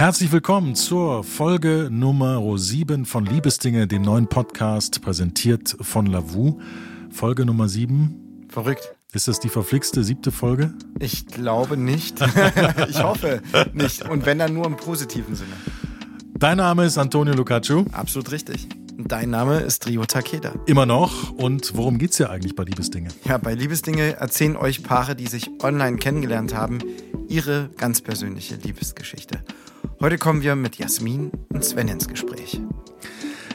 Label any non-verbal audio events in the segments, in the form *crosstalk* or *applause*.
Herzlich willkommen zur Folge Nummer 7 von Liebesdinge, dem neuen Podcast, präsentiert von Lavu. Folge Nummer 7. Verrückt. Ist das die verflixte siebte Folge? Ich glaube nicht. *laughs* ich hoffe nicht. Und wenn dann nur im positiven Sinne. Dein Name ist Antonio Lucaccio. Absolut richtig. Dein Name ist Rio Takeda. Immer noch. Und worum geht's hier eigentlich bei Liebesdinge? Ja, bei Liebesdinge erzählen euch Paare, die sich online kennengelernt haben, ihre ganz persönliche Liebesgeschichte. Heute kommen wir mit Jasmin und Sven ins Gespräch.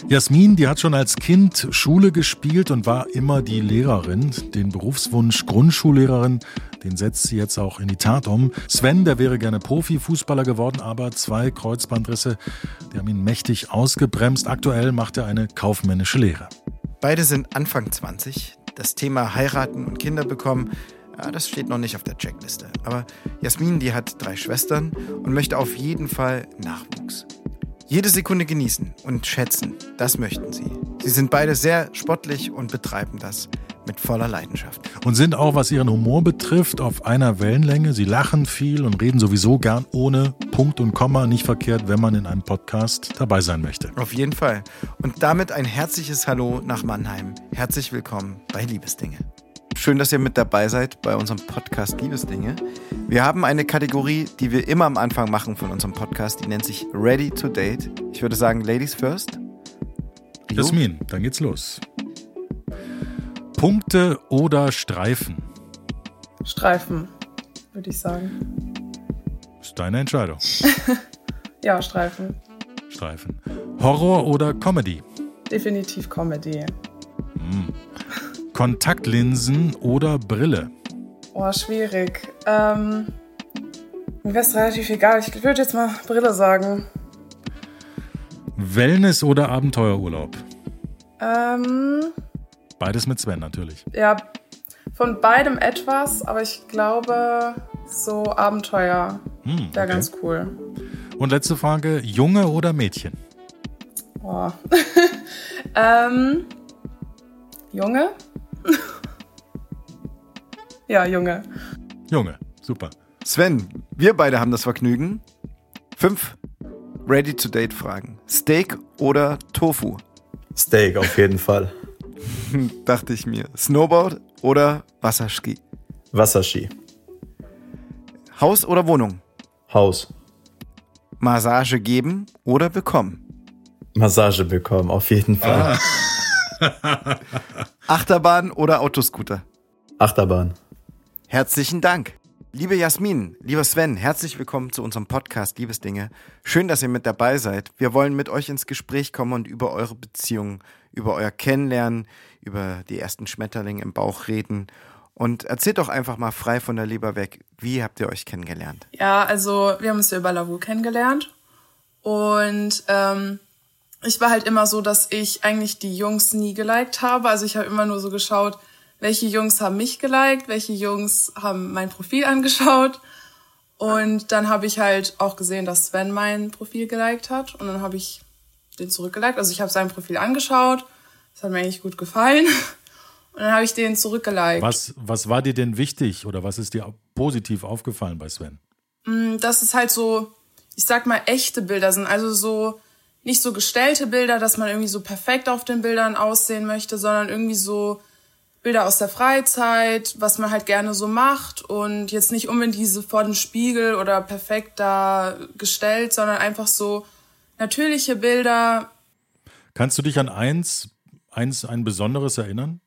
Jasmin, die hat schon als Kind Schule gespielt und war immer die Lehrerin. Den Berufswunsch Grundschullehrerin, den setzt sie jetzt auch in die Tat um. Sven, der wäre gerne Profifußballer geworden, aber zwei Kreuzbandrisse, die haben ihn mächtig ausgebremst. Aktuell macht er eine kaufmännische Lehre. Beide sind Anfang 20. Das Thema heiraten und Kinder bekommen ja, das steht noch nicht auf der Checkliste. Aber Jasmin, die hat drei Schwestern und möchte auf jeden Fall Nachwuchs. Jede Sekunde genießen und schätzen, das möchten sie. Sie sind beide sehr sportlich und betreiben das mit voller Leidenschaft. Und sind auch, was ihren Humor betrifft, auf einer Wellenlänge. Sie lachen viel und reden sowieso gern ohne Punkt und Komma. Nicht verkehrt, wenn man in einem Podcast dabei sein möchte. Auf jeden Fall. Und damit ein herzliches Hallo nach Mannheim. Herzlich willkommen bei Liebesdinge. Schön, dass ihr mit dabei seid bei unserem Podcast Liebesdinge. Wir haben eine Kategorie, die wir immer am Anfang machen von unserem Podcast. Die nennt sich Ready to Date. Ich würde sagen, Ladies first. Rio? Jasmin, dann geht's los. Punkte oder Streifen? Streifen, würde ich sagen. Ist deine Entscheidung. *laughs* ja, Streifen. Streifen. Horror oder Comedy? Definitiv Comedy. Hm. Kontaktlinsen oder Brille? Oh, schwierig. Ähm, mir wäre es relativ egal. Ich würde jetzt mal Brille sagen. Wellness oder Abenteuerurlaub? Ähm, Beides mit Sven natürlich. Ja, von beidem etwas, aber ich glaube, so Abenteuer hm, wäre okay. ganz cool. Und letzte Frage: Junge oder Mädchen? Oh. *laughs* ähm, Junge? Ja, Junge. Junge, super. Sven, wir beide haben das Vergnügen. Fünf Ready-to-Date-Fragen. Steak oder Tofu? Steak auf jeden Fall. *laughs* Dachte ich mir. Snowboard oder Wasserski? Wasserski. Haus oder Wohnung? Haus. Massage geben oder bekommen? Massage bekommen, auf jeden Fall. Ah. *laughs* Achterbahn oder Autoscooter? Achterbahn. Herzlichen Dank. Liebe Jasmin, lieber Sven, herzlich willkommen zu unserem Podcast Liebesdinge. Schön, dass ihr mit dabei seid. Wir wollen mit euch ins Gespräch kommen und über eure Beziehungen, über euer Kennenlernen, über die ersten Schmetterlinge im Bauch reden. Und erzählt doch einfach mal frei von der Leber weg, wie habt ihr euch kennengelernt? Ja, also wir haben uns ja über Lavu kennengelernt. Und ähm, ich war halt immer so, dass ich eigentlich die Jungs nie geliked habe. Also ich habe immer nur so geschaut, welche Jungs haben mich geliked, welche Jungs haben mein Profil angeschaut. Und dann habe ich halt auch gesehen, dass Sven mein Profil geliked hat. Und dann habe ich den zurückgeliked. Also ich habe sein Profil angeschaut. Das hat mir eigentlich gut gefallen. Und dann habe ich den zurückgeliked. Was, was war dir denn wichtig oder was ist dir positiv aufgefallen bei Sven? Mm, dass es halt so, ich sag mal, echte Bilder sind. Also so nicht so gestellte Bilder, dass man irgendwie so perfekt auf den Bildern aussehen möchte, sondern irgendwie so Bilder aus der Freizeit, was man halt gerne so macht und jetzt nicht unbedingt diese vor dem Spiegel oder perfekt da gestellt, sondern einfach so natürliche Bilder. Kannst du dich an eins, eins, ein besonderes erinnern?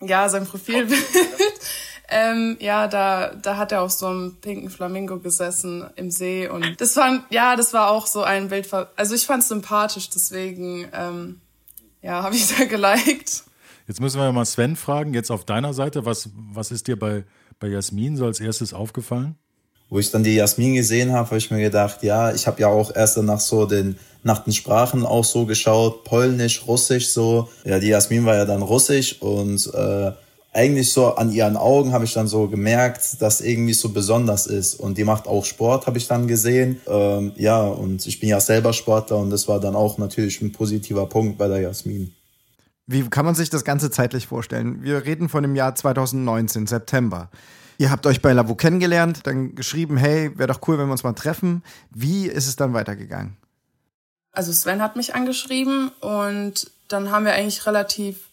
Ja, sein Profilbild. *laughs* Ähm, ja, da, da hat er auf so einem pinken Flamingo gesessen im See und das war, ja, das war auch so ein Bild. Also ich fand es sympathisch, deswegen, ähm, ja, habe ich da geliked. Jetzt müssen wir mal Sven fragen, jetzt auf deiner Seite, was, was ist dir bei, bei Jasmin so als erstes aufgefallen? Wo ich dann die Jasmin gesehen habe, habe ich mir gedacht, ja, ich habe ja auch erst danach so den, nach den Sprachen auch so geschaut, Polnisch, Russisch so. Ja, die Jasmin war ja dann Russisch und äh, eigentlich so an ihren Augen habe ich dann so gemerkt, dass irgendwie so besonders ist. Und die macht auch Sport, habe ich dann gesehen. Ähm, ja, und ich bin ja selber Sportler und das war dann auch natürlich ein positiver Punkt bei der Jasmin. Wie kann man sich das Ganze zeitlich vorstellen? Wir reden von dem Jahr 2019, September. Ihr habt euch bei Lavu kennengelernt, dann geschrieben, hey, wäre doch cool, wenn wir uns mal treffen. Wie ist es dann weitergegangen? Also Sven hat mich angeschrieben und dann haben wir eigentlich relativ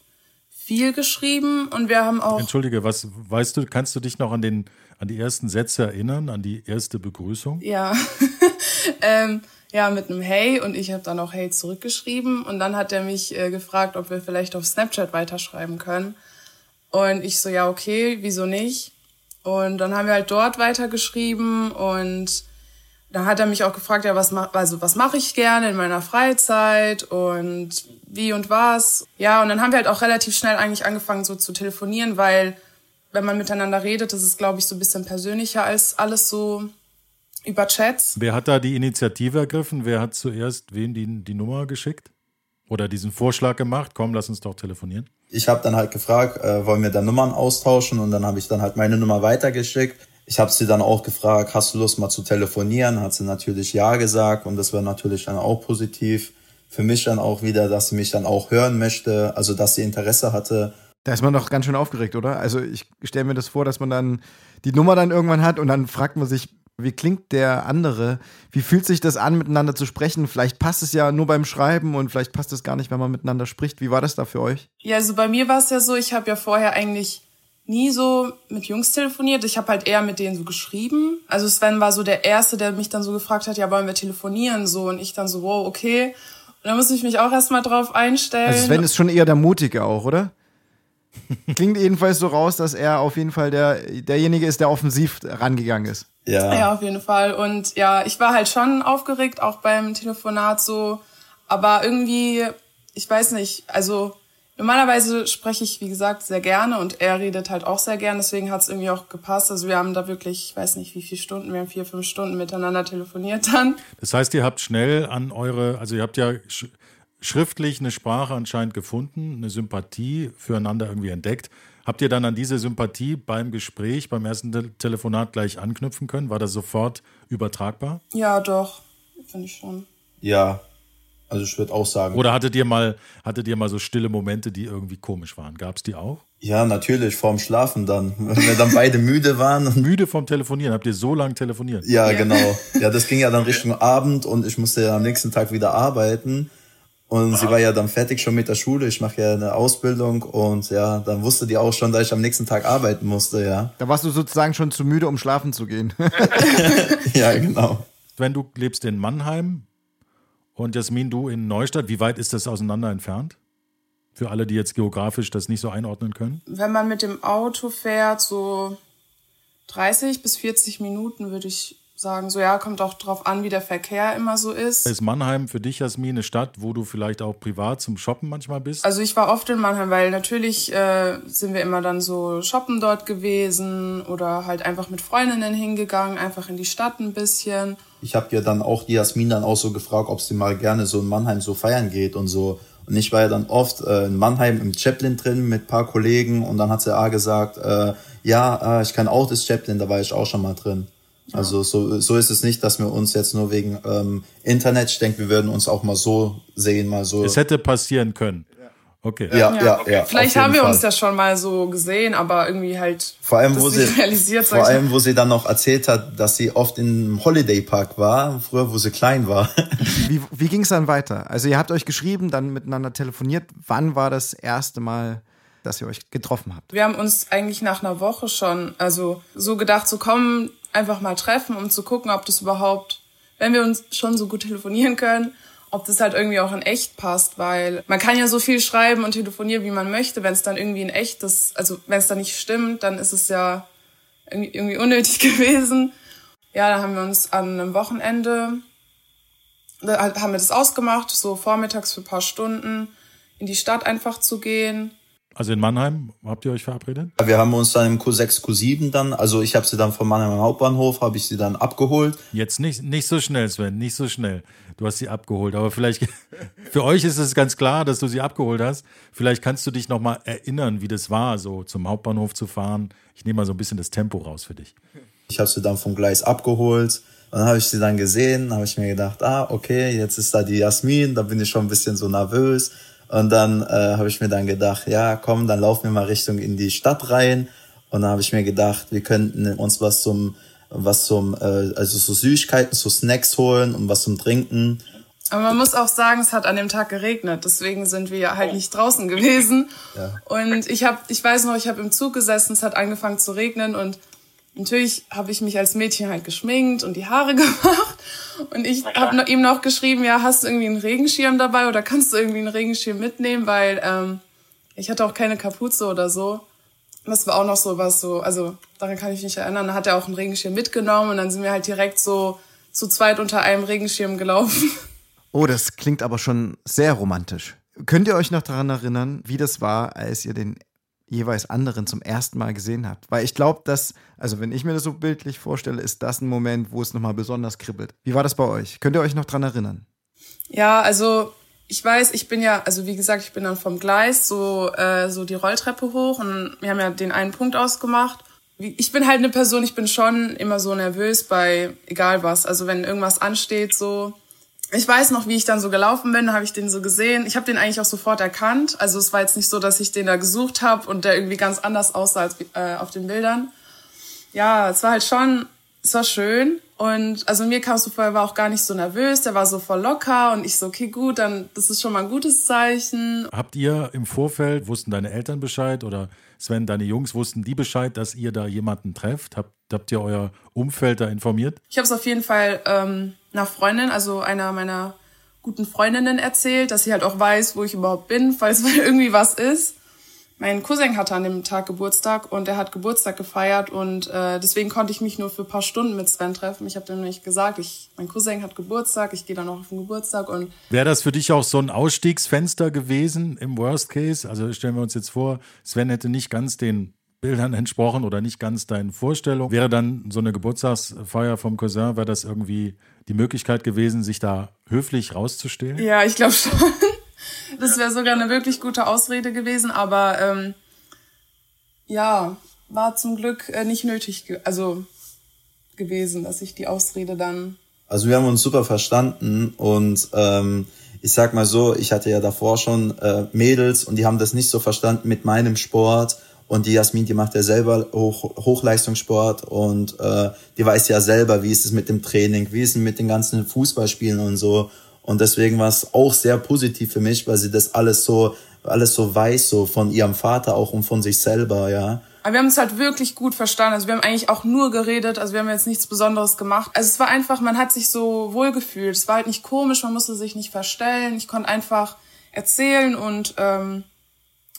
viel geschrieben und wir haben auch. Entschuldige, was weißt du, kannst du dich noch an den an die ersten Sätze erinnern, an die erste Begrüßung? Ja. *laughs* ähm, ja, mit einem Hey und ich habe dann auch Hey zurückgeschrieben und dann hat er mich äh, gefragt, ob wir vielleicht auf Snapchat weiterschreiben können. Und ich so, ja, okay, wieso nicht? Und dann haben wir halt dort weitergeschrieben und dann hat er mich auch gefragt, ja, was mach, also was mache ich gerne in meiner Freizeit und wie und was. Ja, und dann haben wir halt auch relativ schnell eigentlich angefangen so zu telefonieren, weil wenn man miteinander redet, das ist glaube ich so ein bisschen persönlicher als alles so über Chats. Wer hat da die Initiative ergriffen? Wer hat zuerst wem die, die Nummer geschickt? Oder diesen Vorschlag gemacht? Komm, lass uns doch telefonieren. Ich habe dann halt gefragt, äh, wollen wir da Nummern austauschen? Und dann habe ich dann halt meine Nummer weitergeschickt ich habe sie dann auch gefragt, hast du Lust mal zu telefonieren? Hat sie natürlich ja gesagt und das war natürlich dann auch positiv. Für mich dann auch wieder, dass sie mich dann auch hören möchte, also dass sie Interesse hatte. Da ist man doch ganz schön aufgeregt, oder? Also ich stelle mir das vor, dass man dann die Nummer dann irgendwann hat und dann fragt man sich, wie klingt der andere? Wie fühlt sich das an, miteinander zu sprechen? Vielleicht passt es ja nur beim Schreiben und vielleicht passt es gar nicht, wenn man miteinander spricht. Wie war das da für euch? Ja, also bei mir war es ja so, ich habe ja vorher eigentlich nie so mit Jungs telefoniert. Ich habe halt eher mit denen so geschrieben. Also Sven war so der Erste, der mich dann so gefragt hat, ja, wollen wir telefonieren? So und ich dann so, wow, okay. Und da muss ich mich auch erstmal drauf einstellen. Also Sven ist schon eher der Mutige auch, oder? *laughs* Klingt jedenfalls so raus, dass er auf jeden Fall der, derjenige ist, der offensiv rangegangen ist. Ja. Ja, auf jeden Fall. Und ja, ich war halt schon aufgeregt, auch beim Telefonat so. Aber irgendwie, ich weiß nicht, also Normalerweise spreche ich, wie gesagt, sehr gerne und er redet halt auch sehr gern, deswegen hat es irgendwie auch gepasst. Also wir haben da wirklich, ich weiß nicht, wie viele Stunden, wir haben vier, fünf Stunden miteinander telefoniert dann. Das heißt, ihr habt schnell an eure, also ihr habt ja sch schriftlich eine Sprache anscheinend gefunden, eine Sympathie füreinander irgendwie entdeckt. Habt ihr dann an diese Sympathie beim Gespräch, beim ersten Te Telefonat gleich anknüpfen können? War das sofort übertragbar? Ja, doch, finde ich schon. Ja, also ich würde auch sagen. Oder hattet ihr mal, hattet ihr mal so stille Momente, die irgendwie komisch waren? Gab es die auch? Ja, natürlich, vorm Schlafen dann. Wenn wir dann beide müde waren. müde vom Telefonieren? Habt ihr so lange telefoniert? Ja, ja, genau. *laughs* Ja, das ging ja dann Richtung Abend und ich musste ja am nächsten Tag wieder arbeiten. Und sie war ja dann fertig schon mit der Schule. Ich mache ja eine Ausbildung und ja, dann wusste die auch schon, dass ich am nächsten Tag arbeiten musste, ja. Da warst du sozusagen schon zu müde, um schlafen zu gehen. *laughs* *laughs* ja, genau. Wenn du lebst in Mannheim, und Jasmin, du in Neustadt, wie weit ist das auseinander entfernt? Für alle, die jetzt geografisch das nicht so einordnen können? Wenn man mit dem Auto fährt, so 30 bis 40 Minuten würde ich sagen, so ja, kommt auch drauf an, wie der Verkehr immer so ist. Ist Mannheim für dich, Jasmin, eine Stadt, wo du vielleicht auch privat zum Shoppen manchmal bist? Also ich war oft in Mannheim, weil natürlich äh, sind wir immer dann so shoppen dort gewesen oder halt einfach mit Freundinnen hingegangen, einfach in die Stadt ein bisschen. Ich habe ja dann auch die Jasmin dann auch so gefragt, ob sie mal gerne so in Mannheim so feiern geht und so. Und ich war ja dann oft äh, in Mannheim im Chaplin drin mit paar Kollegen und dann hat sie A gesagt, äh, ja, äh, ich kann auch das Chaplin, da war ich auch schon mal drin. Also so, so ist es nicht, dass wir uns jetzt nur wegen ähm, Internet, ich denke, wir würden uns auch mal so sehen, mal so. Es hätte passieren können. Okay. Ja, ja, ja. ja Vielleicht haben wir Fall. uns ja schon mal so gesehen, aber irgendwie halt vor allem, wo sie realisiert. Vor allem, wo sie dann noch erzählt hat, dass sie oft im Holiday Park war, früher, wo sie klein war. *laughs* Wie, wie ging es dann weiter? Also ihr habt euch geschrieben, dann miteinander telefoniert. Wann war das erste Mal? dass ihr euch getroffen habt? Wir haben uns eigentlich nach einer Woche schon, also so gedacht, so kommen, einfach mal treffen, um zu gucken, ob das überhaupt, wenn wir uns schon so gut telefonieren können, ob das halt irgendwie auch in echt passt, weil man kann ja so viel schreiben und telefonieren, wie man möchte. Wenn es dann irgendwie in echt ist, also wenn es dann nicht stimmt, dann ist es ja irgendwie, unnötig *laughs* gewesen. Ja, da haben wir uns an einem Wochenende, da haben wir das ausgemacht, so vormittags für ein paar Stunden in die Stadt einfach zu gehen also in Mannheim habt ihr euch verabredet? Wir haben uns dann im Q6, Q7 dann, also ich habe sie dann vom Mannheimer Hauptbahnhof, habe ich sie dann abgeholt. Jetzt nicht, nicht so schnell, Sven, nicht so schnell. Du hast sie abgeholt, aber vielleicht, *laughs* für euch ist es ganz klar, dass du sie abgeholt hast. Vielleicht kannst du dich nochmal erinnern, wie das war, so zum Hauptbahnhof zu fahren. Ich nehme mal so ein bisschen das Tempo raus für dich. Ich habe sie dann vom Gleis abgeholt. Dann habe ich sie dann gesehen, habe ich mir gedacht, ah, okay, jetzt ist da die Jasmin, da bin ich schon ein bisschen so nervös. Und dann äh, habe ich mir dann gedacht, ja, komm, dann laufen wir mal Richtung in die Stadt rein. Und da habe ich mir gedacht, wir könnten uns was zum, was zum, äh, also so Süßigkeiten, so Snacks holen und was zum Trinken. Aber man muss auch sagen, es hat an dem Tag geregnet, deswegen sind wir halt nicht draußen gewesen. Ja. Und ich habe, ich weiß noch, ich habe im Zug gesessen, es hat angefangen zu regnen und natürlich habe ich mich als Mädchen halt geschminkt und die Haare *laughs* gemacht. Und ich habe ihm noch geschrieben, ja, hast du irgendwie einen Regenschirm dabei oder kannst du irgendwie einen Regenschirm mitnehmen, weil ähm, ich hatte auch keine Kapuze oder so. Das war auch noch so was so, also daran kann ich mich erinnern. Da hat er auch einen Regenschirm mitgenommen und dann sind wir halt direkt so zu zweit unter einem Regenschirm gelaufen. *laughs* Oh, das klingt aber schon sehr romantisch. Könnt ihr euch noch daran erinnern, wie das war, als ihr den jeweils anderen zum ersten Mal gesehen habt? Weil ich glaube, dass, also wenn ich mir das so bildlich vorstelle, ist das ein Moment, wo es nochmal besonders kribbelt. Wie war das bei euch? Könnt ihr euch noch daran erinnern? Ja, also ich weiß, ich bin ja, also wie gesagt, ich bin dann vom Gleis so, äh, so die Rolltreppe hoch und wir haben ja den einen Punkt ausgemacht. Ich bin halt eine Person, ich bin schon immer so nervös bei egal was. Also wenn irgendwas ansteht, so ich weiß noch, wie ich dann so gelaufen bin, habe ich den so gesehen. Ich habe den eigentlich auch sofort erkannt. Also es war jetzt nicht so, dass ich den da gesucht habe und der irgendwie ganz anders aussah als äh, auf den Bildern. Ja, es war halt schon, es war schön. Und also mir kam es so vor, er war auch gar nicht so nervös, der war so voll locker und ich so, okay, gut, dann das ist schon mal ein gutes Zeichen. Habt ihr im Vorfeld, wussten deine Eltern Bescheid oder Sven, deine Jungs, wussten die Bescheid, dass ihr da jemanden trefft? Habt, habt ihr euer Umfeld da informiert? Ich habe es auf jeden Fall ähm, einer Freundin, also einer meiner guten Freundinnen erzählt, dass sie halt auch weiß, wo ich überhaupt bin, falls *laughs* irgendwie was ist. Mein Cousin hatte an dem Tag Geburtstag und er hat Geburtstag gefeiert und äh, deswegen konnte ich mich nur für ein paar Stunden mit Sven treffen. Ich habe dem nämlich gesagt, ich, mein Cousin hat Geburtstag, ich gehe dann noch auf den Geburtstag und wäre das für dich auch so ein Ausstiegsfenster gewesen im Worst Case? Also stellen wir uns jetzt vor, Sven hätte nicht ganz den Bildern *laughs* entsprochen oder nicht ganz deinen Vorstellungen. Wäre dann so eine Geburtstagsfeier vom Cousin, wäre das irgendwie die Möglichkeit gewesen, sich da höflich rauszustellen? Ja, ich glaube schon. Das wäre sogar eine wirklich gute Ausrede gewesen, aber ähm, ja, war zum Glück äh, nicht nötig, ge also gewesen, dass ich die Ausrede dann. Also wir haben uns super verstanden und ähm, ich sag mal so, ich hatte ja davor schon äh, Mädels und die haben das nicht so verstanden mit meinem Sport und die Jasmin, die macht ja selber Hoch, Hochleistungssport und äh, die weiß ja selber, wie ist es mit dem Training, wie ist es mit den ganzen Fußballspielen und so. Und deswegen war es auch sehr positiv für mich, weil sie das alles so, alles so weiß, so von ihrem Vater auch und von sich selber, ja. Aber wir haben es halt wirklich gut verstanden. Also wir haben eigentlich auch nur geredet, also wir haben jetzt nichts Besonderes gemacht. Also es war einfach, man hat sich so wohlgefühlt. Es war halt nicht komisch, man musste sich nicht verstellen. Ich konnte einfach erzählen und ähm,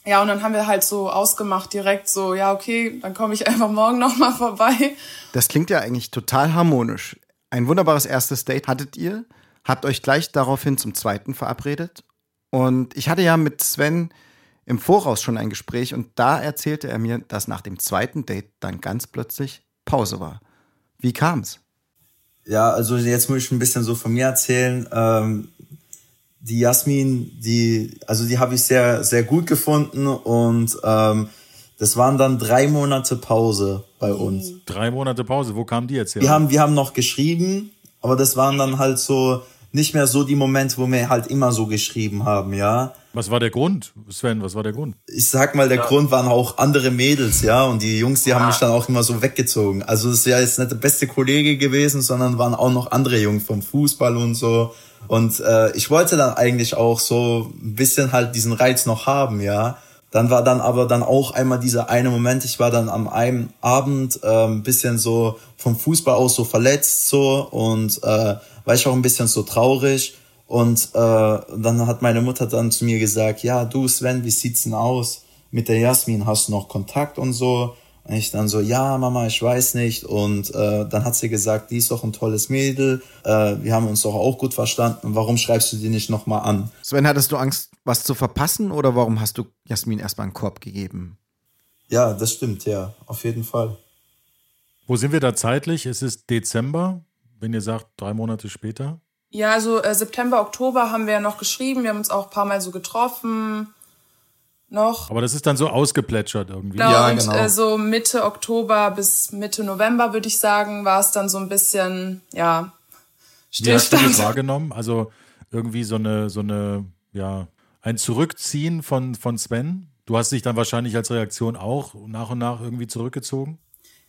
ja, und dann haben wir halt so ausgemacht direkt so, ja, okay, dann komme ich *laughs* einfach morgen nochmal vorbei. Das klingt ja eigentlich total harmonisch. Ein wunderbares erstes Date hattet ihr, habt euch gleich daraufhin zum zweiten verabredet. Und ich hatte ja mit Sven im Voraus schon ein Gespräch und da erzählte er mir, dass nach dem zweiten Date dann ganz plötzlich Pause war. Wie kam's? Ja, also jetzt muss ich ein bisschen so von mir erzählen. Ähm, die Jasmin, die, also die habe ich sehr, sehr gut gefunden und ähm, das waren dann drei Monate Pause bei uns. Drei Monate Pause, wo kamen die jetzt her? Wir haben, wir haben noch geschrieben, aber das waren dann halt so nicht mehr so die Momente, wo wir halt immer so geschrieben haben, ja. Was war der Grund, Sven? Was war der Grund? Ich sag mal, der ja. Grund waren auch andere Mädels, ja. Und die Jungs, die ja. haben mich dann auch immer so weggezogen. Also es ist ja jetzt nicht der beste Kollege gewesen, sondern waren auch noch andere Jungs vom Fußball und so. Und äh, ich wollte dann eigentlich auch so ein bisschen halt diesen Reiz noch haben, ja. Dann war dann aber dann auch einmal dieser eine Moment, ich war dann am einen Abend äh, bisschen so vom Fußball aus so verletzt so und äh, war ich auch ein bisschen so traurig. Und äh, dann hat meine Mutter dann zu mir gesagt, ja, du Sven, wie sieht's denn aus? Mit der Jasmin hast du noch Kontakt und so? Und ich dann so, ja, Mama, ich weiß nicht. Und äh, dann hat sie gesagt, die ist doch ein tolles Mädel. Äh, wir haben uns doch auch gut verstanden. Warum schreibst du die nicht nochmal an? Sven, hattest du Angst, was zu verpassen oder warum hast du Jasmin erstmal einen Korb gegeben? Ja, das stimmt, ja, auf jeden Fall. Wo sind wir da zeitlich? Es ist Dezember, wenn ihr sagt, drei Monate später. Ja, also äh, September, Oktober haben wir ja noch geschrieben. Wir haben uns auch ein paar Mal so getroffen noch. Aber das ist dann so ausgeplätschert irgendwie. Genau, ja, und genau. Äh, so Mitte Oktober bis Mitte November, würde ich sagen, war es dann so ein bisschen, ja, Stillstand. Wie hast du das wahrgenommen? Also irgendwie so eine, so eine, ja, ein Zurückziehen von, von Sven? Du hast dich dann wahrscheinlich als Reaktion auch nach und nach irgendwie zurückgezogen?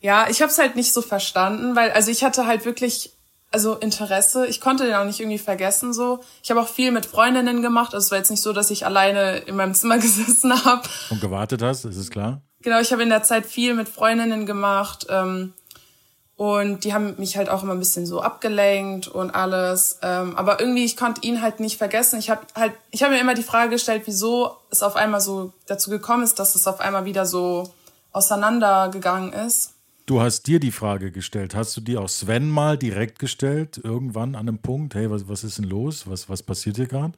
Ja, ich habe es halt nicht so verstanden, weil also ich hatte halt wirklich also Interesse. Ich konnte den auch nicht irgendwie vergessen so. Ich habe auch viel mit Freundinnen gemacht. Also es war jetzt nicht so, dass ich alleine in meinem Zimmer *laughs* gesessen habe. Und gewartet hast, ist es klar? Genau, ich habe in der Zeit viel mit Freundinnen gemacht. Ähm, und die haben mich halt auch immer ein bisschen so abgelenkt und alles. Ähm, aber irgendwie, ich konnte ihn halt nicht vergessen. Ich habe halt, ich habe mir immer die Frage gestellt, wieso es auf einmal so dazu gekommen ist, dass es auf einmal wieder so auseinandergegangen ist. Du hast dir die Frage gestellt. Hast du die auch Sven mal direkt gestellt, irgendwann an einem Punkt? Hey, was, was ist denn los? Was, was passiert hier gerade?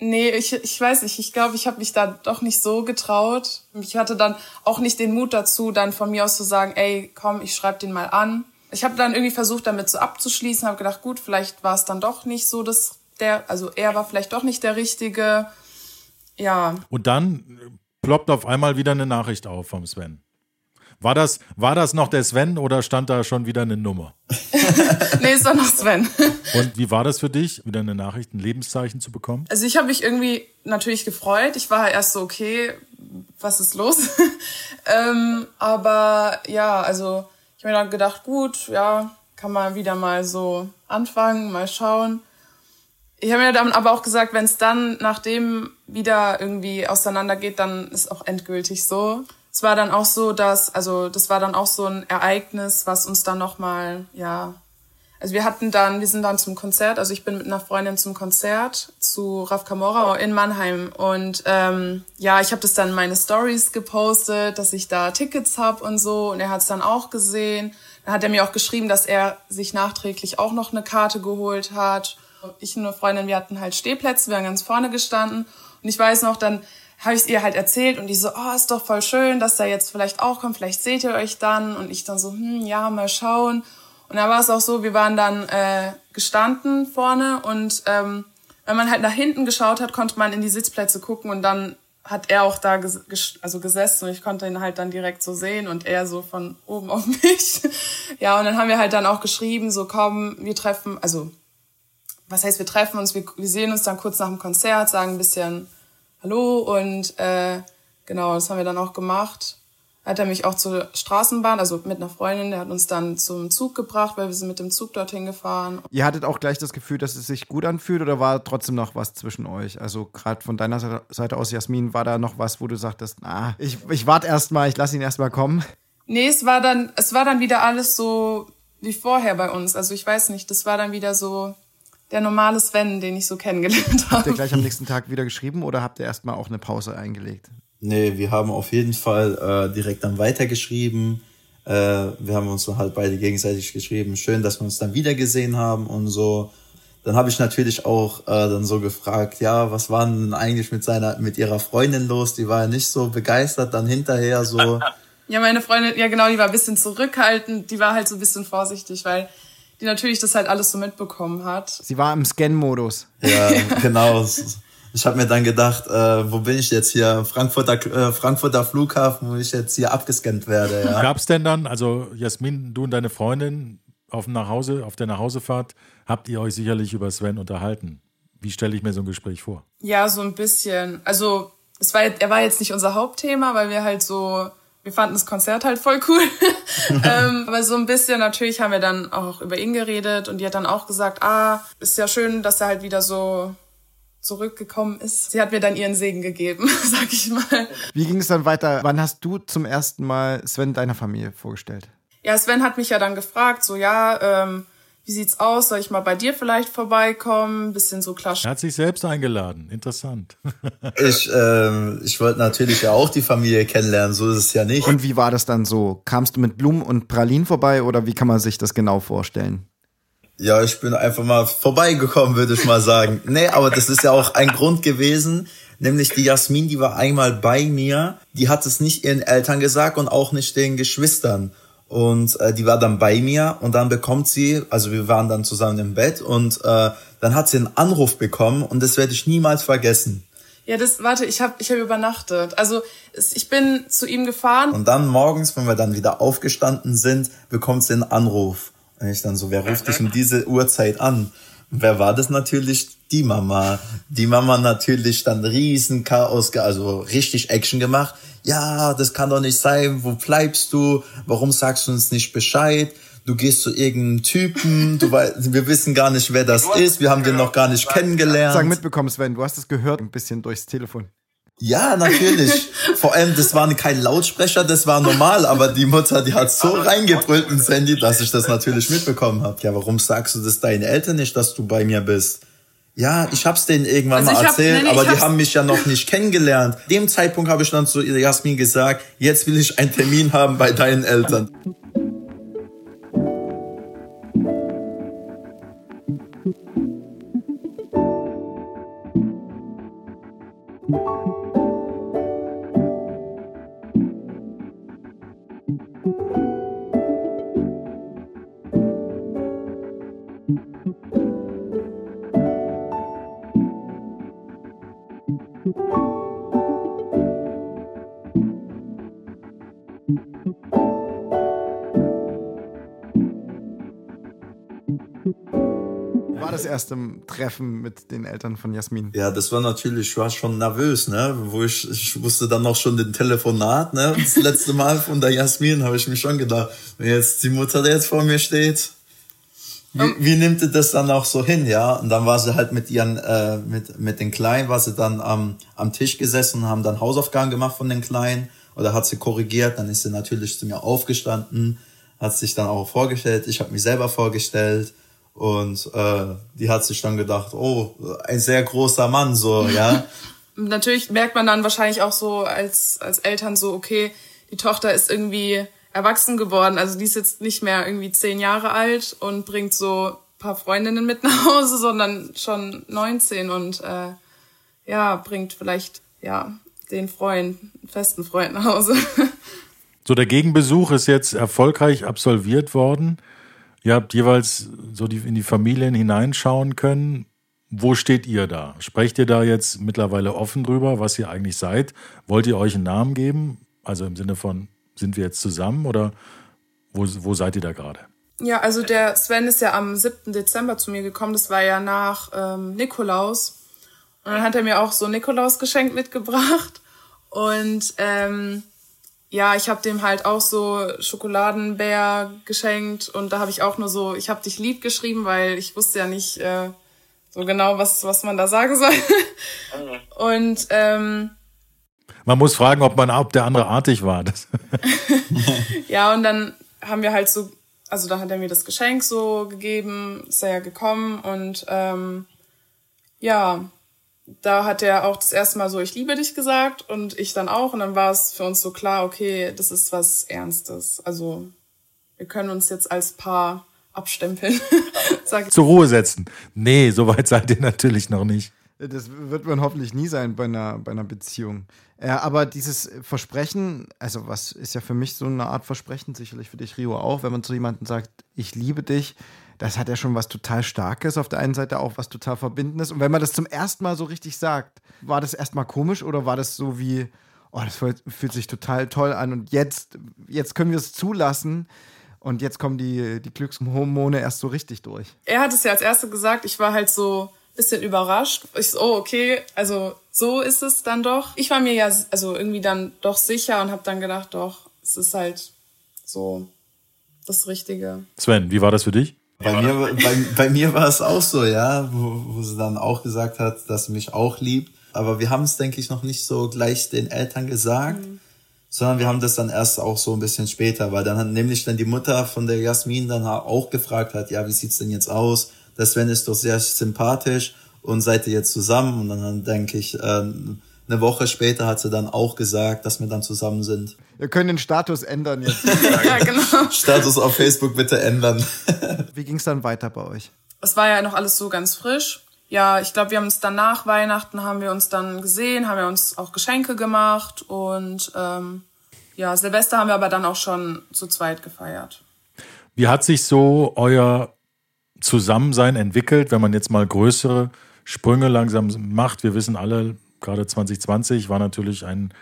Nee, ich, ich weiß nicht. Ich glaube, ich habe mich da doch nicht so getraut. Ich hatte dann auch nicht den Mut dazu, dann von mir aus zu sagen, ey, komm, ich schreib den mal an. Ich habe dann irgendwie versucht, damit so abzuschließen, habe gedacht, gut, vielleicht war es dann doch nicht so, dass der, also er war vielleicht doch nicht der Richtige. Ja. Und dann ploppt auf einmal wieder eine Nachricht auf vom Sven. War das, war das noch der Sven oder stand da schon wieder eine Nummer? *laughs* nee, es war noch Sven. Und wie war das für dich, wieder eine Nachricht, ein Lebenszeichen zu bekommen? Also ich habe mich irgendwie natürlich gefreut. Ich war erst so, okay, was ist los? *laughs* ähm, aber ja, also ich habe mir dann gedacht, gut, ja, kann man wieder mal so anfangen, mal schauen. Ich habe mir dann aber auch gesagt, wenn es dann nachdem wieder irgendwie auseinandergeht, dann ist auch endgültig so. Es war dann auch so, dass, also das war dann auch so ein Ereignis, was uns dann nochmal, ja, also wir hatten dann, wir sind dann zum Konzert, also ich bin mit einer Freundin zum Konzert zu Raf Kamora in Mannheim und ähm, ja, ich habe das dann in meine Stories gepostet, dass ich da Tickets hab und so und er hat es dann auch gesehen. Dann hat er mir auch geschrieben, dass er sich nachträglich auch noch eine Karte geholt hat. Ich und eine Freundin, wir hatten halt Stehplätze, wir haben ganz vorne gestanden und ich weiß noch, dann habe ich es ihr halt erzählt und die so, oh, ist doch voll schön, dass der jetzt vielleicht auch kommt, vielleicht seht ihr euch dann und ich dann so, hm, ja, mal schauen. Und da war es auch so, wir waren dann äh, gestanden vorne und ähm, wenn man halt nach hinten geschaut hat, konnte man in die Sitzplätze gucken und dann hat er auch da ges also gesessen und ich konnte ihn halt dann direkt so sehen und er so von oben auf *laughs* mich. ja, und dann haben wir halt dann auch geschrieben, so komm, wir treffen, also was heißt, wir treffen uns, wir, wir sehen uns dann kurz nach dem Konzert, sagen ein bisschen Hallo und äh, genau, das haben wir dann auch gemacht hat er mich auch zur Straßenbahn, also mit einer Freundin, der hat uns dann zum Zug gebracht, weil wir sind mit dem Zug dorthin gefahren. Ihr hattet auch gleich das Gefühl, dass es sich gut anfühlt oder war trotzdem noch was zwischen euch? Also gerade von deiner Seite aus, Jasmin, war da noch was, wo du sagtest, ah, ich, ich warte erst mal, ich lasse ihn erst mal kommen? Nee, es war dann, es war dann wieder alles so wie vorher bei uns. Also ich weiß nicht, das war dann wieder so der normale Sven, den ich so kennengelernt habe. Habt ihr gleich am nächsten Tag wieder geschrieben oder habt ihr erstmal auch eine Pause eingelegt? Nee, wir haben auf jeden Fall äh, direkt dann weitergeschrieben. Äh, wir haben uns dann halt beide gegenseitig geschrieben. Schön, dass wir uns dann wieder gesehen haben und so. Dann habe ich natürlich auch äh, dann so gefragt, ja, was war denn eigentlich mit seiner, mit ihrer Freundin los? Die war ja nicht so begeistert dann hinterher so. *laughs* Ja, meine Freundin, ja genau, die war ein bisschen zurückhaltend, die war halt so ein bisschen vorsichtig, weil die natürlich das halt alles so mitbekommen hat. Sie war im Scan-Modus. Ja, genau. Ich habe mir dann gedacht, äh, wo bin ich jetzt hier? Frankfurter, äh, Frankfurter Flughafen, wo ich jetzt hier abgescannt werde. Ja. Gab es denn dann, also Jasmin, du und deine Freundin auf dem Nachhause, auf der Nachhausefahrt, habt ihr euch sicherlich über Sven unterhalten? Wie stelle ich mir so ein Gespräch vor? Ja, so ein bisschen. Also es war, er war jetzt nicht unser Hauptthema, weil wir halt so, wir fanden das Konzert halt voll cool. *laughs* ähm, aber so ein bisschen natürlich haben wir dann auch über ihn geredet und die hat dann auch gesagt, ah, ist ja schön, dass er halt wieder so zurückgekommen ist. Sie hat mir dann ihren Segen gegeben, *laughs* sag ich mal. Wie ging es dann weiter? Wann hast du zum ersten Mal Sven deiner Familie vorgestellt? Ja, Sven hat mich ja dann gefragt, so ja, ähm, wie sieht's aus? Soll ich mal bei dir vielleicht vorbeikommen? Bisschen so klar. Er hat sich selbst eingeladen. Interessant. *laughs* ich ähm, ich wollte natürlich ja auch die Familie kennenlernen. So ist es ja nicht. Und wie war das dann so? Kamst du mit Blumen und Pralinen vorbei oder wie kann man sich das genau vorstellen? Ja, ich bin einfach mal vorbeigekommen, würde ich mal sagen. *laughs* nee, aber das ist ja auch ein Grund gewesen, nämlich die Jasmin, die war einmal bei mir, die hat es nicht ihren Eltern gesagt und auch nicht den Geschwistern. Und äh, die war dann bei mir und dann bekommt sie, also wir waren dann zusammen im Bett und äh, dann hat sie einen Anruf bekommen und das werde ich niemals vergessen. Ja, das, warte, ich habe ich hab übernachtet. Also ich bin zu ihm gefahren. Und dann morgens, wenn wir dann wieder aufgestanden sind, bekommt sie einen Anruf. Und ich dann so, wer ruft dich um diese Uhrzeit an? Wer war das natürlich? Die Mama. Die Mama natürlich dann riesen Chaos, also richtig Action gemacht. Ja, das kann doch nicht sein. Wo bleibst du? Warum sagst du uns nicht Bescheid? Du gehst zu irgendeinem Typen, du weißt, wir wissen gar nicht, wer das ist, wir haben den noch gar nicht kennengelernt. Sag mitbekommen, Sven, du hast es gehört, ein bisschen durchs Telefon. Ja, natürlich. *laughs* Vor allem, das war kein Lautsprecher, das war normal, aber die Mutter, die hat so reingebrüllt ins Handy, dass ich das natürlich mitbekommen habe. Ja, warum sagst du das deinen Eltern nicht, dass du bei mir bist? Ja, ich hab's denen irgendwann also mal erzählt, hab, nee, aber die haben mich ja noch nicht *laughs* kennengelernt. Dem Zeitpunkt habe ich dann zu Jasmin gesagt, jetzt will ich einen Termin haben bei deinen Eltern. Erste Treffen mit den Eltern von Jasmin? Ja, das war natürlich, ich war schon nervös, ne? Wo ich, ich wusste dann noch schon den Telefonat, ne? Das letzte Mal von der Jasmin habe ich mir schon gedacht, wenn jetzt die Mutter, jetzt vor mir steht, wie, wie nimmt sie das dann auch so hin, ja? Und dann war sie halt mit ihren, äh, mit, mit den Kleinen, war sie dann am, am Tisch gesessen, haben dann Hausaufgaben gemacht von den Kleinen oder hat sie korrigiert, dann ist sie natürlich zu mir aufgestanden, hat sich dann auch vorgestellt, ich habe mich selber vorgestellt und äh, die hat sich dann gedacht, oh, ein sehr großer Mann, so, ja. *laughs* Natürlich merkt man dann wahrscheinlich auch so als, als Eltern so, okay, die Tochter ist irgendwie erwachsen geworden. Also die ist jetzt nicht mehr irgendwie zehn Jahre alt und bringt so paar Freundinnen mit nach Hause, sondern schon 19 und äh, ja, bringt vielleicht ja den Freund, festen Freund nach Hause. *laughs* So, der Gegenbesuch ist jetzt erfolgreich absolviert worden. Ihr habt jeweils so die, in die Familien hineinschauen können. Wo steht ihr da? Sprecht ihr da jetzt mittlerweile offen drüber, was ihr eigentlich seid? Wollt ihr euch einen Namen geben? Also im Sinne von, sind wir jetzt zusammen oder wo, wo seid ihr da gerade? Ja, also der Sven ist ja am 7. Dezember zu mir gekommen. Das war ja nach ähm, Nikolaus. Und dann hat er mir auch so ein Nikolausgeschenk mitgebracht. Und ähm, ja, ich habe dem halt auch so Schokoladenbär geschenkt und da habe ich auch nur so, ich habe dich lieb geschrieben, weil ich wusste ja nicht äh, so genau, was, was man da sagen soll. *laughs* und ähm, man muss fragen, ob man, ob der andere artig war. *laughs* ja, und dann haben wir halt so, also da hat er mir das Geschenk so gegeben, ist er ja gekommen und ähm, ja, da hat er auch das erste Mal so, ich liebe dich gesagt und ich dann auch. Und dann war es für uns so klar, okay, das ist was Ernstes. Also wir können uns jetzt als Paar abstempeln. *laughs* Zur Ruhe setzen. Nee, so weit seid ihr natürlich noch nicht. Das wird man hoffentlich nie sein bei einer, bei einer Beziehung. Äh, aber dieses Versprechen, also was ist ja für mich so eine Art Versprechen, sicherlich für dich, Rio, auch, wenn man zu jemandem sagt, ich liebe dich, das hat ja schon was total Starkes, auf der einen Seite auch was total Verbindendes. Und wenn man das zum ersten Mal so richtig sagt, war das erstmal komisch oder war das so wie, oh, das fühlt sich total toll an und jetzt, jetzt können wir es zulassen? Und jetzt kommen die, die Glückshormone erst so richtig durch. Er hat es ja als Erste gesagt, ich war halt so ein bisschen überrascht. Ich so, oh, okay, also so ist es dann doch. Ich war mir ja also irgendwie dann doch sicher und habe dann gedacht, doch, es ist halt so das Richtige. Sven, wie war das für dich? Bei mir, bei, bei mir war es auch so, ja, wo, wo sie dann auch gesagt hat, dass sie mich auch liebt. Aber wir haben es, denke ich, noch nicht so gleich den Eltern gesagt, mhm. sondern wir haben das dann erst auch so ein bisschen später, weil dann hat nämlich dann die Mutter von der Jasmin dann auch gefragt hat, ja, wie sieht's denn jetzt aus? Der Sven ist doch sehr sympathisch und seid ihr jetzt zusammen? Und dann denke ich, ähm, eine Woche später hat sie dann auch gesagt, dass wir dann zusammen sind. Wir können den Status ändern jetzt. *laughs* ja, genau. Status auf Facebook bitte ändern. *laughs* Wie ging es dann weiter bei euch? Es war ja noch alles so ganz frisch. Ja, ich glaube, wir haben uns dann nach Weihnachten haben wir uns dann gesehen, haben wir uns auch Geschenke gemacht und ähm, ja, Silvester haben wir aber dann auch schon zu zweit gefeiert. Wie hat sich so euer Zusammensein entwickelt, wenn man jetzt mal größere Sprünge langsam macht? Wir wissen alle, gerade 2020 war natürlich ein,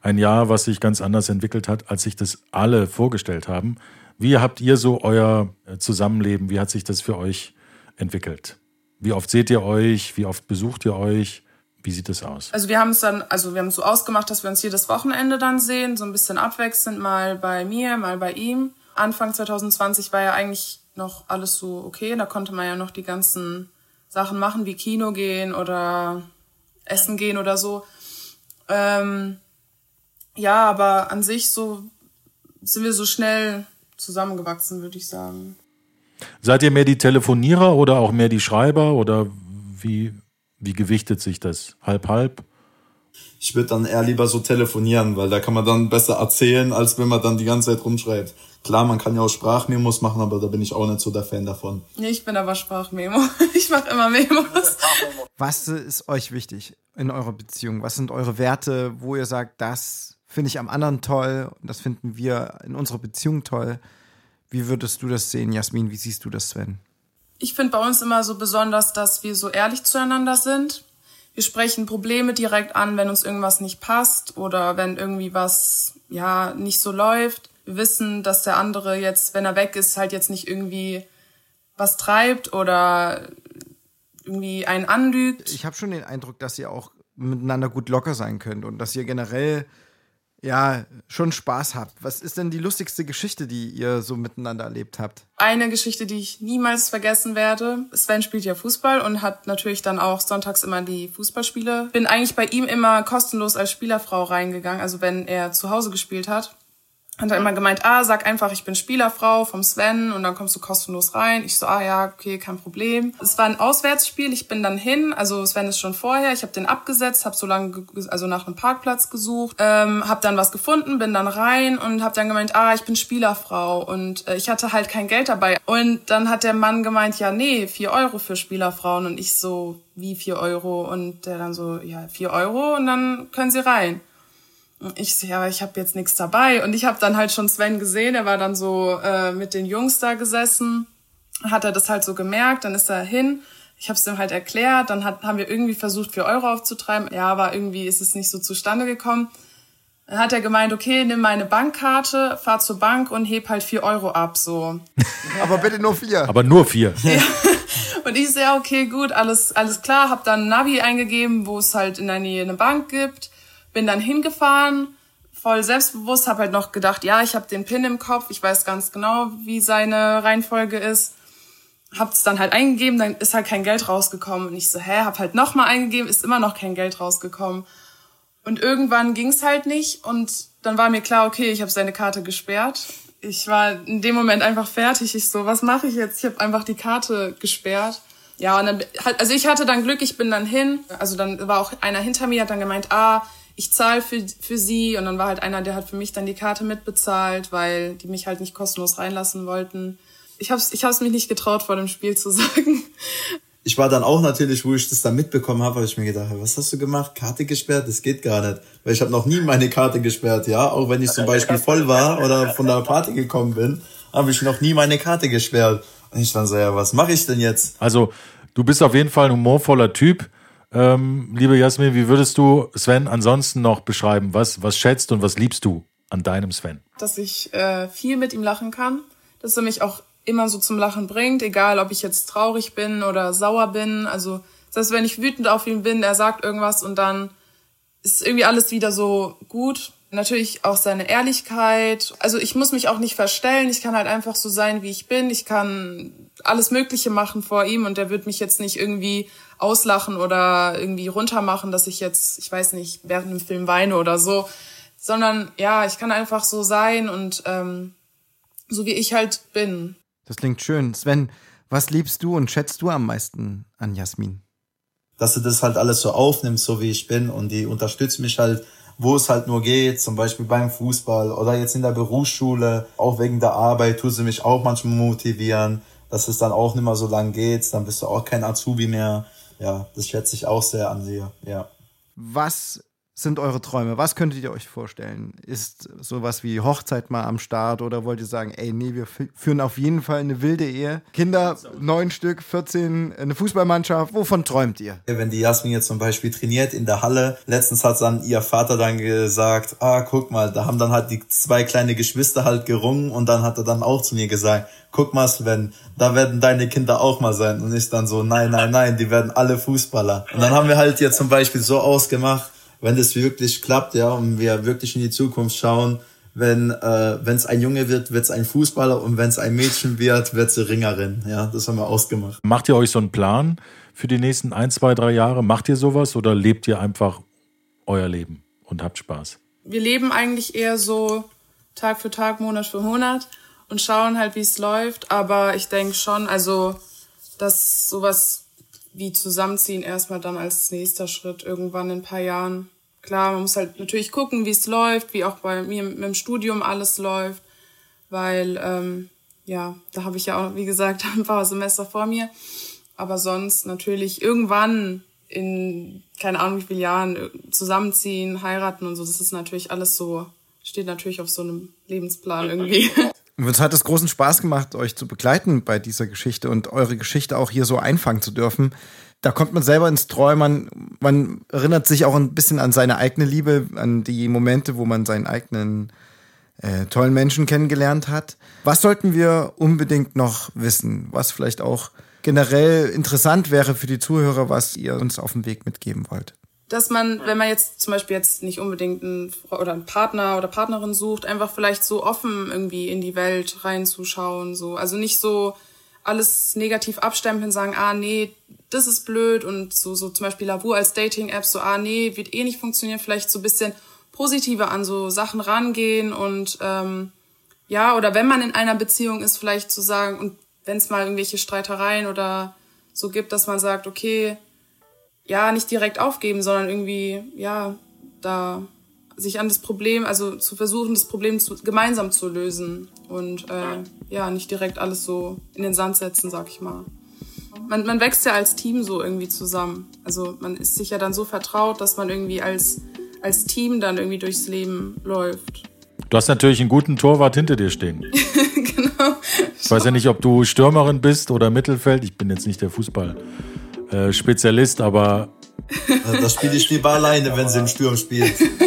ein Jahr, was sich ganz anders entwickelt hat, als sich das alle vorgestellt haben. Wie habt ihr so euer äh, Zusammenleben, wie hat sich das für euch entwickelt? Wie oft seht ihr euch? Wie oft besucht ihr euch? Wie sieht das aus? Also wir haben es dann, also wir haben so ausgemacht, dass wir uns jedes Wochenende dann sehen, so ein bisschen abwechselnd, mal bei mir, mal bei ihm. Anfang 2020 war ja eigentlich noch alles so okay, da konnte man ja noch die ganzen Sachen machen, wie Kino gehen oder essen gehen oder so. Ähm, ja, aber an sich so sind wir so schnell zusammengewachsen, würde ich sagen. Seid ihr mehr die Telefonierer oder auch mehr die Schreiber oder wie, wie gewichtet sich das? Halb, halb? Ich würde dann eher lieber so telefonieren, weil da kann man dann besser erzählen, als wenn man dann die ganze Zeit rumschreibt. Klar, man kann ja auch Sprachmemos machen, aber da bin ich auch nicht so der Fan davon. Nee, ich bin aber Sprachmemo. *laughs* Ich mache immer Memos. Was ist euch wichtig in eurer Beziehung? Was sind eure Werte, wo ihr sagt, das finde ich am anderen toll und das finden wir in unserer Beziehung toll? Wie würdest du das sehen, Jasmin? Wie siehst du das, Sven? Ich finde bei uns immer so besonders, dass wir so ehrlich zueinander sind. Wir sprechen Probleme direkt an, wenn uns irgendwas nicht passt oder wenn irgendwie was ja nicht so läuft. Wir wissen, dass der andere jetzt, wenn er weg ist, halt jetzt nicht irgendwie was treibt oder irgendwie einen anlügt. Ich habe schon den Eindruck, dass ihr auch miteinander gut locker sein könnt und dass ihr generell ja, schon Spaß habt. Was ist denn die lustigste Geschichte, die ihr so miteinander erlebt habt? Eine Geschichte, die ich niemals vergessen werde. Sven spielt ja Fußball und hat natürlich dann auch sonntags immer die Fußballspiele. Bin eigentlich bei ihm immer kostenlos als Spielerfrau reingegangen, also wenn er zu Hause gespielt hat hat er immer gemeint, ah, sag einfach, ich bin Spielerfrau vom Sven und dann kommst du kostenlos rein. Ich so, ah ja, okay, kein Problem. Es war ein Auswärtsspiel, ich bin dann hin, also Sven ist schon vorher, ich habe den abgesetzt, habe so lange, also nach einem Parkplatz gesucht, ähm, habe dann was gefunden, bin dann rein und habe dann gemeint, ah, ich bin Spielerfrau und äh, ich hatte halt kein Geld dabei. Und dann hat der Mann gemeint, ja, nee, vier Euro für Spielerfrauen und ich so, wie vier Euro? Und der dann so, ja, vier Euro und dann können Sie rein ich so, ja, ich habe jetzt nichts dabei. Und ich habe dann halt schon Sven gesehen, er war dann so äh, mit den Jungs da gesessen, hat er das halt so gemerkt, dann ist er hin. Ich habe es ihm halt erklärt, dann hat, haben wir irgendwie versucht, vier Euro aufzutreiben. Ja, aber irgendwie ist es nicht so zustande gekommen. Dann hat er gemeint, okay, nimm meine Bankkarte, fahr zur Bank und heb halt vier Euro ab, so. *laughs* aber bitte nur vier. Aber nur vier. *laughs* Ja. Und ich ja, okay, gut, alles, alles klar, hab dann Navi eingegeben, wo es halt in der Nähe eine Bank gibt bin dann hingefahren, voll selbstbewusst, habe halt noch gedacht, ja, ich habe den Pin im Kopf, ich weiß ganz genau, wie seine Reihenfolge ist. Hab's dann halt eingegeben, dann ist halt kein Geld rausgekommen. Und ich so, hä, hab halt nochmal eingegeben, ist immer noch kein Geld rausgekommen. Und irgendwann ging's halt nicht und dann war mir klar, okay, ich habe seine Karte gesperrt. Ich war in dem Moment einfach fertig. Ich so, was mache ich jetzt? Ich habe einfach die Karte gesperrt. Ja, und dann, also ich hatte dann Glück, ich bin dann hin. Also dann war auch einer hinter mir, hat dann gemeint, ah, ich zahle für, für sie und dann war halt einer, der hat für mich dann die Karte mitbezahlt, weil die mich halt nicht kostenlos reinlassen wollten. Ich hab's, ich hab's mich nicht getraut, vor dem Spiel zu *laughs* sagen. Ich war dann auch natürlich, wo ich das dann mitbekommen habe, habe ich mir gedacht, was hast du gemacht? Karte gesperrt? Das geht gar nicht. Weil ich habe noch nie meine Karte gesperrt, ja. Auch wenn ich zum Beispiel voll war oder von der Party gekommen bin, habe ich noch nie meine Karte gesperrt. Und ich dann so, ja, was mache ich denn jetzt? Also, du bist auf jeden Fall ein humorvoller Typ. Ähm, liebe Jasmin, wie würdest du Sven ansonsten noch beschreiben? Was, was schätzt und was liebst du an deinem Sven? Dass ich äh, viel mit ihm lachen kann, dass er mich auch immer so zum Lachen bringt, egal ob ich jetzt traurig bin oder sauer bin. Also das heißt, wenn ich wütend auf ihn bin, er sagt irgendwas und dann ist irgendwie alles wieder so gut. Natürlich auch seine Ehrlichkeit. Also ich muss mich auch nicht verstellen. Ich kann halt einfach so sein, wie ich bin. Ich kann alles Mögliche machen vor ihm und der wird mich jetzt nicht irgendwie auslachen oder irgendwie runtermachen, dass ich jetzt, ich weiß nicht, während dem Film weine oder so, sondern ja, ich kann einfach so sein und ähm, so wie ich halt bin. Das klingt schön. Sven, was liebst du und schätzt du am meisten an Jasmin? Dass du das halt alles so aufnimmst, so wie ich bin und die unterstützt mich halt, wo es halt nur geht, zum Beispiel beim Fußball oder jetzt in der Berufsschule, auch wegen der Arbeit, tut sie mich auch manchmal motivieren, dass es dann auch nicht mehr so lang geht, dann bist du auch kein Azubi mehr ja, das schätze ich auch sehr an dir, ja. Was sind eure Träume? Was könntet ihr euch vorstellen? Ist sowas wie Hochzeit mal am Start oder wollt ihr sagen, ey, nee, wir führen auf jeden Fall eine wilde Ehe? Kinder, neun Stück, 14, eine Fußballmannschaft, wovon träumt ihr? Wenn die Jasmin jetzt zum Beispiel trainiert in der Halle, letztens hat dann ihr Vater dann gesagt, ah, guck mal, da haben dann halt die zwei kleine Geschwister halt gerungen und dann hat er dann auch zu mir gesagt, guck mal Sven, da werden deine Kinder auch mal sein. Und ich dann so, nein, nein, nein, die werden alle Fußballer. Und dann haben wir halt jetzt zum Beispiel so ausgemacht, wenn das wirklich klappt, ja, und wir wirklich in die Zukunft schauen, wenn äh, wenn es ein Junge wird, wird es ein Fußballer und wenn es ein Mädchen wird, wird es eine Ringerin. Ja, das haben wir ausgemacht. Macht ihr euch so einen Plan für die nächsten ein, zwei, drei Jahre? Macht ihr sowas oder lebt ihr einfach euer Leben und habt Spaß? Wir leben eigentlich eher so Tag für Tag, Monat für Monat und schauen halt, wie es läuft. Aber ich denke schon, also, dass sowas wie zusammenziehen erstmal dann als nächster Schritt irgendwann in ein paar Jahren. Klar, man muss halt natürlich gucken, wie es läuft, wie auch bei mir mit dem Studium alles läuft, weil ähm, ja, da habe ich ja auch, wie gesagt, *laughs* ein paar Semester vor mir. Aber sonst natürlich irgendwann in keine Ahnung wie vielen Jahren zusammenziehen, heiraten und so, das ist natürlich alles so, steht natürlich auf so einem Lebensplan irgendwie. *laughs* Uns hat es großen Spaß gemacht, euch zu begleiten bei dieser Geschichte und eure Geschichte auch hier so einfangen zu dürfen. Da kommt man selber ins Träumen. Man, erinnert sich auch ein bisschen an seine eigene Liebe, an die Momente, wo man seinen eigenen äh, tollen Menschen kennengelernt hat. Was sollten wir unbedingt noch wissen? Was vielleicht auch generell interessant wäre für die Zuhörer, was ihr uns auf dem Weg mitgeben wollt? dass man, wenn man jetzt zum Beispiel jetzt nicht unbedingt einen oder einen Partner oder Partnerin sucht, einfach vielleicht so offen irgendwie in die Welt reinzuschauen, so. Also nicht so alles negativ abstempeln, sagen, ah, nee, das ist blöd und so, so zum Beispiel Lavu als Dating-App, so, ah, nee, wird eh nicht funktionieren, vielleicht so ein bisschen positiver an so Sachen rangehen und, ähm, ja, oder wenn man in einer Beziehung ist, vielleicht zu sagen, und wenn es mal irgendwelche Streitereien oder so gibt, dass man sagt, okay, ja, nicht direkt aufgeben, sondern irgendwie, ja, da sich an das Problem, also zu versuchen, das Problem zu, gemeinsam zu lösen und äh, ja, nicht direkt alles so in den Sand setzen, sag ich mal. Man, man wächst ja als Team so irgendwie zusammen. Also man ist sich ja dann so vertraut, dass man irgendwie als, als Team dann irgendwie durchs Leben läuft. Du hast natürlich einen guten Torwart hinter dir stehen. *laughs* genau. Ich weiß ja nicht, ob du Stürmerin bist oder Mittelfeld. Ich bin jetzt nicht der Fußball. Äh, Spezialist, aber. Also das spiele ich lieber alleine, wenn sie im Sturm spielt. *laughs*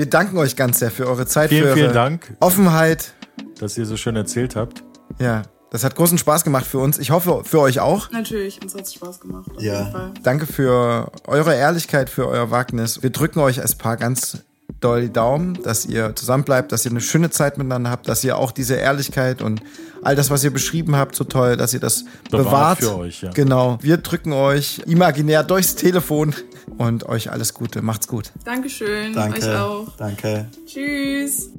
Wir danken euch ganz sehr für eure Zeit, vielen, für eure vielen Dank, Offenheit. Dass ihr so schön erzählt habt. Ja, das hat großen Spaß gemacht für uns. Ich hoffe, für euch auch. Natürlich, uns hat es Spaß gemacht. ja. Danke für eure Ehrlichkeit, für euer Wagnis. Wir drücken euch als Paar ganz doll die Daumen, dass ihr zusammenbleibt, dass ihr eine schöne Zeit miteinander habt, dass ihr auch diese Ehrlichkeit und all das, was ihr beschrieben habt, so toll, dass ihr das bewahrt. bewahrt. Für euch, ja. Genau. Wir drücken euch imaginär durchs Telefon und euch alles Gute. Macht's gut. Dankeschön. Danke. Euch auch. Danke. Tschüss.